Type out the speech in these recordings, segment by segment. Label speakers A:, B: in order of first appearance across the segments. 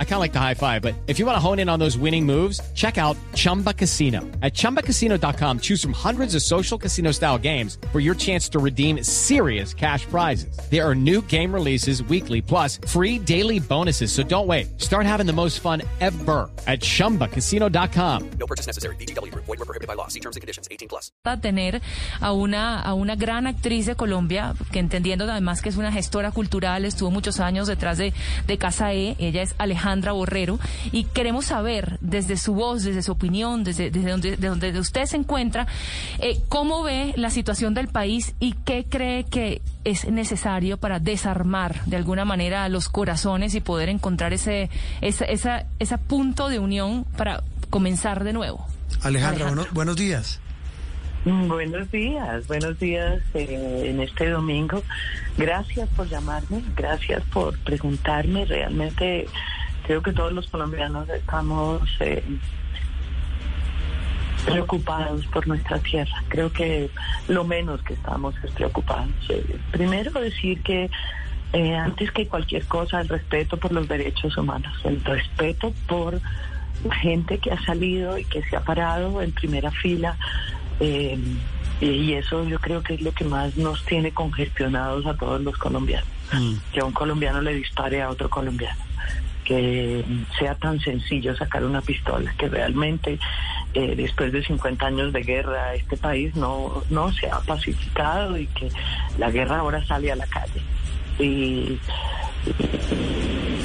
A: I kind of like the high five, but if you want to hone in on those winning moves, check out Chumba Casino. At ChumbaCasino.com, choose from hundreds of social casino style games for your chance to redeem serious cash prizes. There are new game releases weekly, plus free daily bonuses. So don't wait. Start having the most fun ever at ChumbaCasino.com.
B: No purchase necessary. BGW. Void were prohibited by law. See terms and conditions. 18 plus.
C: a tener a una, a una gran actriz de Colombia, que entendiendo además que es una gestora cultural, estuvo muchos años detrás de, de Casa E, ella es Alejandra Borrero, y queremos saber desde su voz, desde su opinión, desde, desde donde, de donde usted se encuentra, eh, cómo ve la situación del país y qué cree que es necesario para desarmar de alguna manera los corazones y poder encontrar ese, esa, esa, ese punto de unión para comenzar de nuevo.
D: Alejandra, buenos, buenos días.
E: Buenos días, buenos días eh, en este domingo. Gracias por llamarme, gracias por preguntarme. Realmente creo que todos los colombianos estamos eh, preocupados por nuestra tierra. Creo que lo menos que estamos es preocupados. Eh, primero decir que eh, antes que cualquier cosa, el respeto por los derechos humanos, el respeto por la gente que ha salido y que se ha parado en primera fila. eh, y eso yo creo que es lo que más nos tiene congestionados a todos los colombianos. Que a un colombiano le dispare a otro colombiano. Que sea tan sencillo sacar una pistola, que realmente eh, después de 50 años de guerra este país no, no se ha pacificado y que la guerra ahora sale a la calle. Y,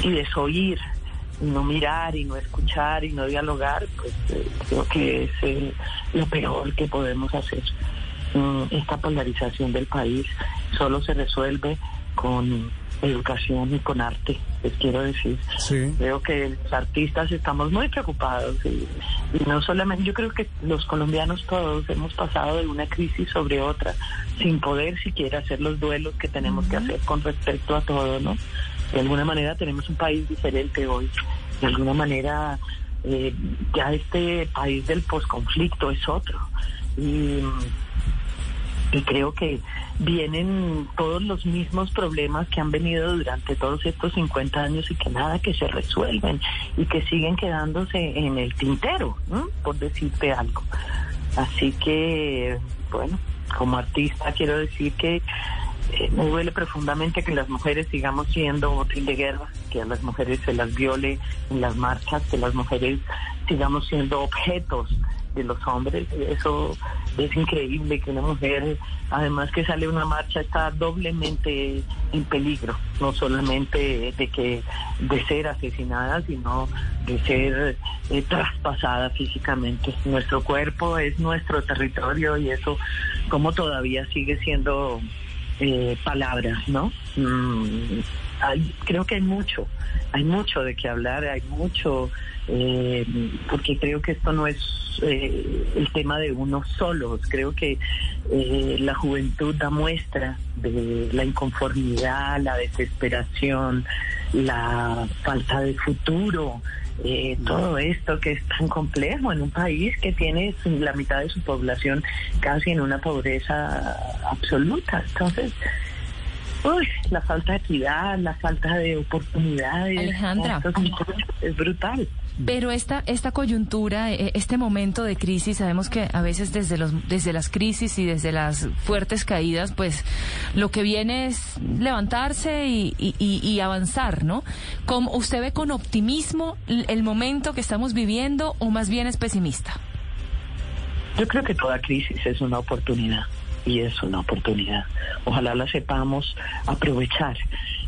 E: y desoír, no mirar y no escuchar y no dialogar, pues eh, creo que es eh, lo peor que podemos hacer. Mm, Esta polarización del país solo se resuelve con educación y con arte, les quiero decir.
D: Sí.
E: Creo que los artistas estamos muy preocupados y, y no solamente, yo creo que los colombianos todos hemos pasado de una crisis sobre otra sin poder siquiera hacer los duelos que tenemos que hacer con respecto a todo, ¿no? De alguna manera tenemos un país diferente hoy, de alguna manera eh, ya este país del posconflicto es otro. Y, y creo que vienen todos los mismos problemas que han venido durante todos estos 50 años y que nada que se resuelven y que siguen quedándose en el tintero, por decirte algo. Así que, bueno, como artista quiero decir que eh, me duele profundamente que las mujeres sigamos siendo botín de guerra, que a las mujeres se las viole en las marchas, que las mujeres sigamos siendo objetos de los hombres. Eso es increíble que una mujer, además que sale una marcha, está doblemente en peligro, no solamente de que de ser asesinada, sino de ser eh, traspasada físicamente. Nuestro cuerpo es nuestro territorio y eso como todavía sigue siendo eh, palabras, ¿no? Mm, hay- creo que hay mucho, hay mucho de qué hablar, hay mucho, eh, porque creo que esto no es eh, el tema de unos solos, creo que eh, la juventud da muestra de la inconformidad, la desesperación, la falta de futuro, eh, todo esto que es tan complejo en un país que tiene la mitad de su población casi en una pobreza absoluta. Entonces, uy, la falta de equidad, la falta de oportunidades.
C: Alejandra.
E: es brutal.
C: Pero esta, esta coyuntura, eh, este momento de crisis, sabemos que a veces desde, los, desde las crisis y desde las fuertes caídas, pues lo que viene es levantarse y, y- y- y avanzar, ¿no? ¿Cómo ¿Usted ve con optimismo el momento que estamos viviendo o más bien es pesimista?
E: Yo creo que toda crisis es una oportunidad y es una oportunidad. Ojalá la sepamos aprovechar.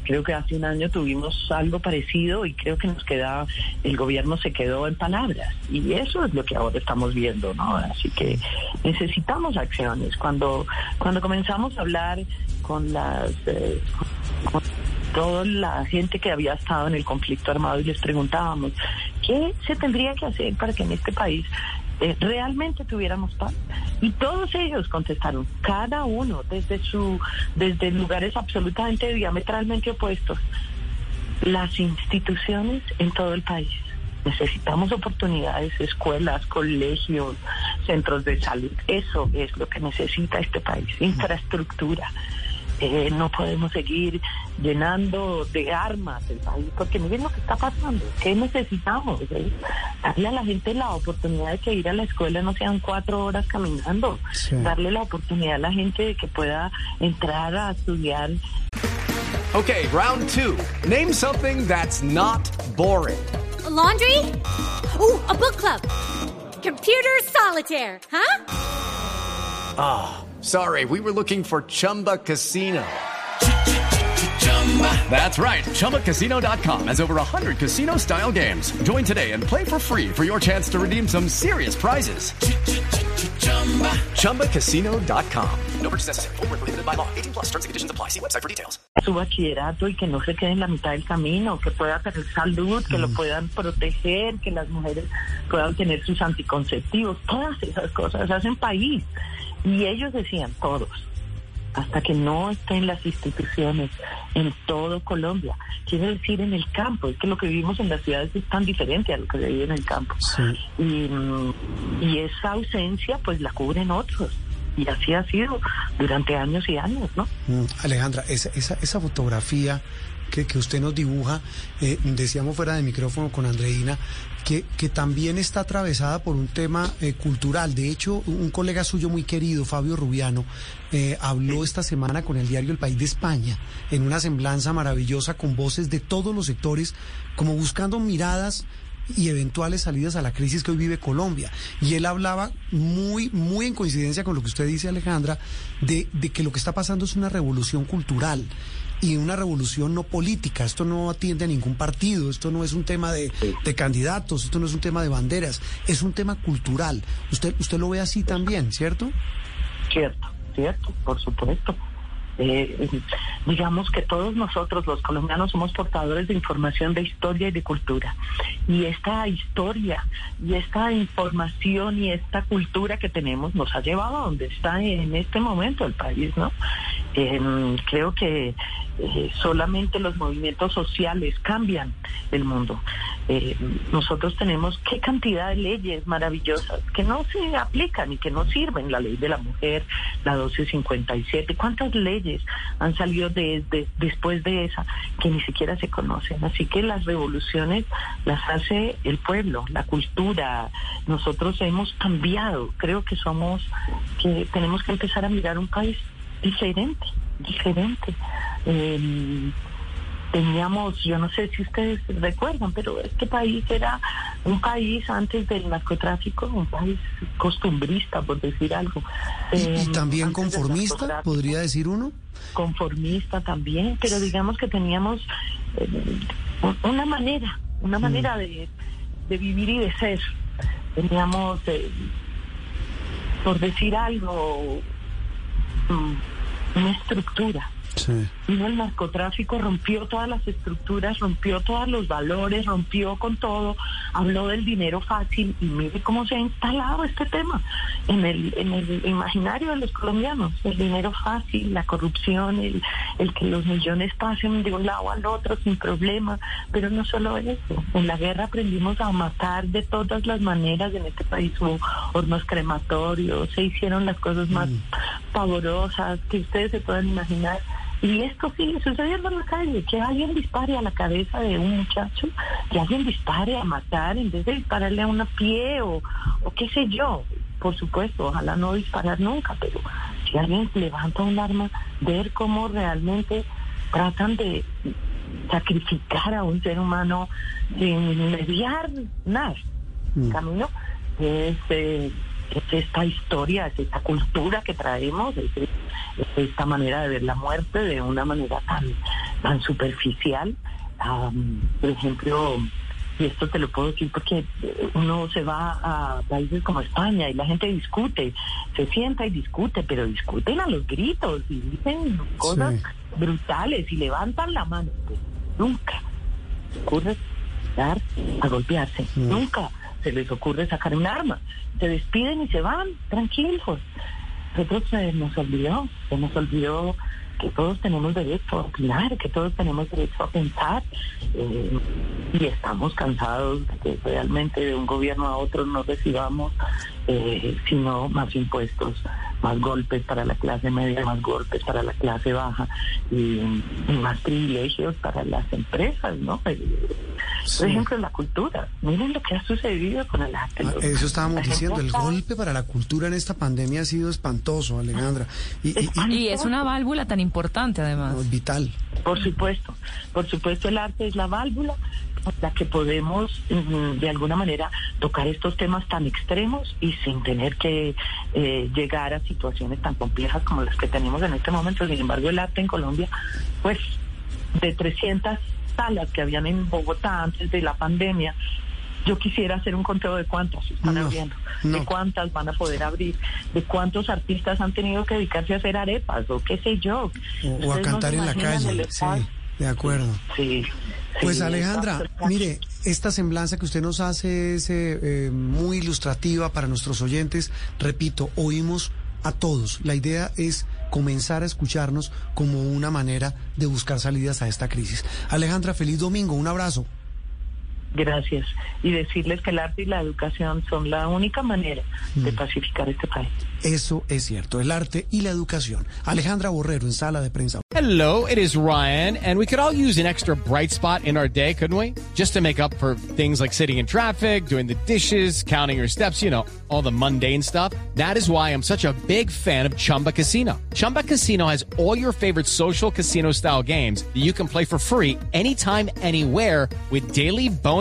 E: Creo que hace un año tuvimos algo parecido y creo que nos queda, el gobierno se quedó en palabras y eso es lo que ahora estamos viendo, ¿no? Así que necesitamos acciones. Cuando, cuando comenzamos a hablar con las, eh, con toda la gente que había estado en el conflicto armado y les preguntábamos, ¿qué se tendría que hacer para que en este país eh, realmente tuviéramos paz. Y todos ellos contestaron, cada uno desde su, desde lugares absolutamente diametralmente opuestos, las instituciones en todo el país. Necesitamos oportunidades, escuelas, colegios, centros de salud. Eso es lo que necesita este país, infraestructura. Eh, no podemos seguir llenando de armas el país, porque miren lo que está pasando. ¿Qué necesitamos? ¿Eh? Darle a la gente la oportunidad de que ir a la escuela no sean cuatro horas caminando. Darle la oportunidad a la gente de que pueda entrar a estudiar.
F: Okay, round two. Name something that's not boring.
G: laundry? Ooh, a book club. Computer solitaire, huh?
F: Ah. Sorry, we were looking for Chumba Casino. That's right. ChumbaCasino.com has over 100 casino style games. Join today and play for free for your chance to redeem some serious prizes. ChumbaCasino.com. No purchase necessary. Forward, prohibited by law. 18 plus terms and conditions apply. See website for details.
E: Su bachillerato y que no se quede en la mitad del camino, que pueda tener salud, que lo mm. puedan proteger, que las mujeres puedan tener sus anticonceptivos. Todas esas cosas hacen país. Y ellos decían, todos, hasta que no estén las instituciones en todo Colombia, quiere decir en el campo, es que lo que vivimos en las ciudades es tan diferente a lo que se vive en el campo. Y, y esa ausencia pues la cubren otros y así ha sido durante años y años, ¿no?
D: Mm, Alejandra, esa, esa, esa fotografía que, que, usted nos dibuja, eh, decíamos fuera de micrófono con Andreina, que, que también está atravesada por un tema eh, cultural. De hecho, un colega suyo muy querido, Fabio Rubiano, eh, habló esta semana con el diario El País de España, en una semblanza maravillosa con voces de todos los sectores, como buscando miradas y eventuales salidas a la crisis que hoy vive Colombia. Y él hablaba muy, muy en coincidencia con lo que usted dice, Alejandra, de, de que lo que está pasando es una revolución cultural y una revolución no política. Esto no atiende a ningún partido, esto no es un tema de, de, candidatos, esto no es un tema de banderas, es un tema cultural. Usted, usted lo ve así también, ¿cierto?
E: Cierto, cierto, por supuesto. Eh, digamos que todos nosotros los colombianos somos portadores de información de historia y de cultura. Y esta historia y esta información y esta cultura que tenemos nos ha llevado a donde está en este momento el país, ¿no? Eh, creo que eh, solamente los movimientos sociales cambian el mundo. Eh, nosotros tenemos qué cantidad de leyes maravillosas que no se aplican y que no sirven, la ley de la mujer, la 1257, cuántas leyes han salido de, de, después de esa que ni siquiera se conocen. Así que las revoluciones las hace el pueblo, la cultura. Nosotros hemos cambiado, creo que somos, que tenemos que empezar a mirar un país diferente, diferente. Eh, teníamos, yo no sé si ustedes recuerdan, pero este país era un país antes del narcotráfico, un país costumbrista, por decir algo.
D: ¿Y, eh, y también conformista, podría decir uno?
E: Conformista también, pero digamos que teníamos eh, una manera, una manera mm. de, de, vivir y de ser. Teníamos, eh, por decir algo, una estructura.
D: Sí.
E: Vino el narcotráfico, rompió todas las estructuras, rompió todos los valores, rompió con todo, habló del dinero fácil y mire cómo se ha instalado este tema en el, en el imaginario de los colombianos. El dinero fácil, la corrupción, el, el que los millones pasen de un lado al otro sin problema, pero no solo eso. En la guerra aprendimos a matar de todas las maneras. En este país hubo hornos crematorios, se hicieron las cosas más mm. pavorosas que ustedes se puedan imaginar. Y esto sigue sucediendo en la calle, que alguien dispare a la cabeza de un muchacho, que alguien dispare a matar en vez de dispararle a una pie o, o qué sé yo. Por supuesto, ojalá no disparar nunca, pero si alguien levanta un arma, ver cómo realmente tratan de sacrificar a un ser humano sin mediar nada. Mm. Camino es, eh, es esta historia, es esta cultura que traemos, es, esta manera de ver la muerte de una manera tan, tan superficial. Um, por ejemplo, y esto te lo puedo decir porque uno se va a países como España y la gente discute, se sienta y discute, pero discuten a los gritos y dicen cosas sí. brutales y levantan la mano. Pues, nunca ocurre dar a golpearse, nunca se les ocurre sacar un arma, se despiden y se van tranquilos nosotros se nos olvidó, se nos olvidó que todos tenemos derecho a opinar, que todos tenemos derecho a pensar. eh, y estamos cansados de que realmente de un gobierno a otro no recibamos eh, sino más impuestos, más golpes para la clase media, más golpes para la clase baja y, y más privilegios para las empresas, ¿no? Eh,
D: Sí.
E: Por ejemplo, la cultura. Miren lo que ha sucedido con el arte.
D: Ah, Eso estábamos
E: la
D: diciendo, el golpe para la cultura en esta pandemia ha sido espantoso, Alejandra, y, y- y-
C: Y es una válvula tan importante además.
D: vital.
E: Por supuesto, por supuesto el arte es la válvula la que podemos mm, de alguna manera tocar estos temas tan extremos y sin tener que eh, llegar a situaciones tan complejas como las que tenemos en este momento. Sin embargo, el arte en Colombia, pues de 300 salas que habían en Bogotá antes de la pandemia, yo quisiera hacer un conteo de cuántas están
D: No,
E: abriendo,
D: no.
E: de cuántas van a poder abrir, de cuántos artistas han tenido que dedicarse a hacer arepas o qué sé yo.
D: O, o a
E: no
D: cantar en la calle. Sí, de acuerdo.
E: Sí.
D: Pues Alejandra, mire, esta semblanza que usted nos hace es eh, eh, muy ilustrativa para nuestros oyentes. Repito, oímos a todos. La idea es comenzar a escucharnos como una manera de buscar salidas a esta crisis. Alejandra, feliz domingo, un abrazo.
E: Gracias. Y decirles que el arte y la educación son la única manera de
D: Mm.
E: pacificar este país.
D: Eso es cierto, el arte y la educación. Alejandra Borrero en sala de prensa.
A: Hello, it is Ryan, and we could all use an extra bright spot in our day, couldn't we? Just to make up for things like sitting in traffic, doing the dishes, counting your steps, you know, all the mundane stuff. That is why I'm such a big fan of Chumba Casino. Chumba Casino has all your favorite social casino style games that you can play for free anytime, anywhere with daily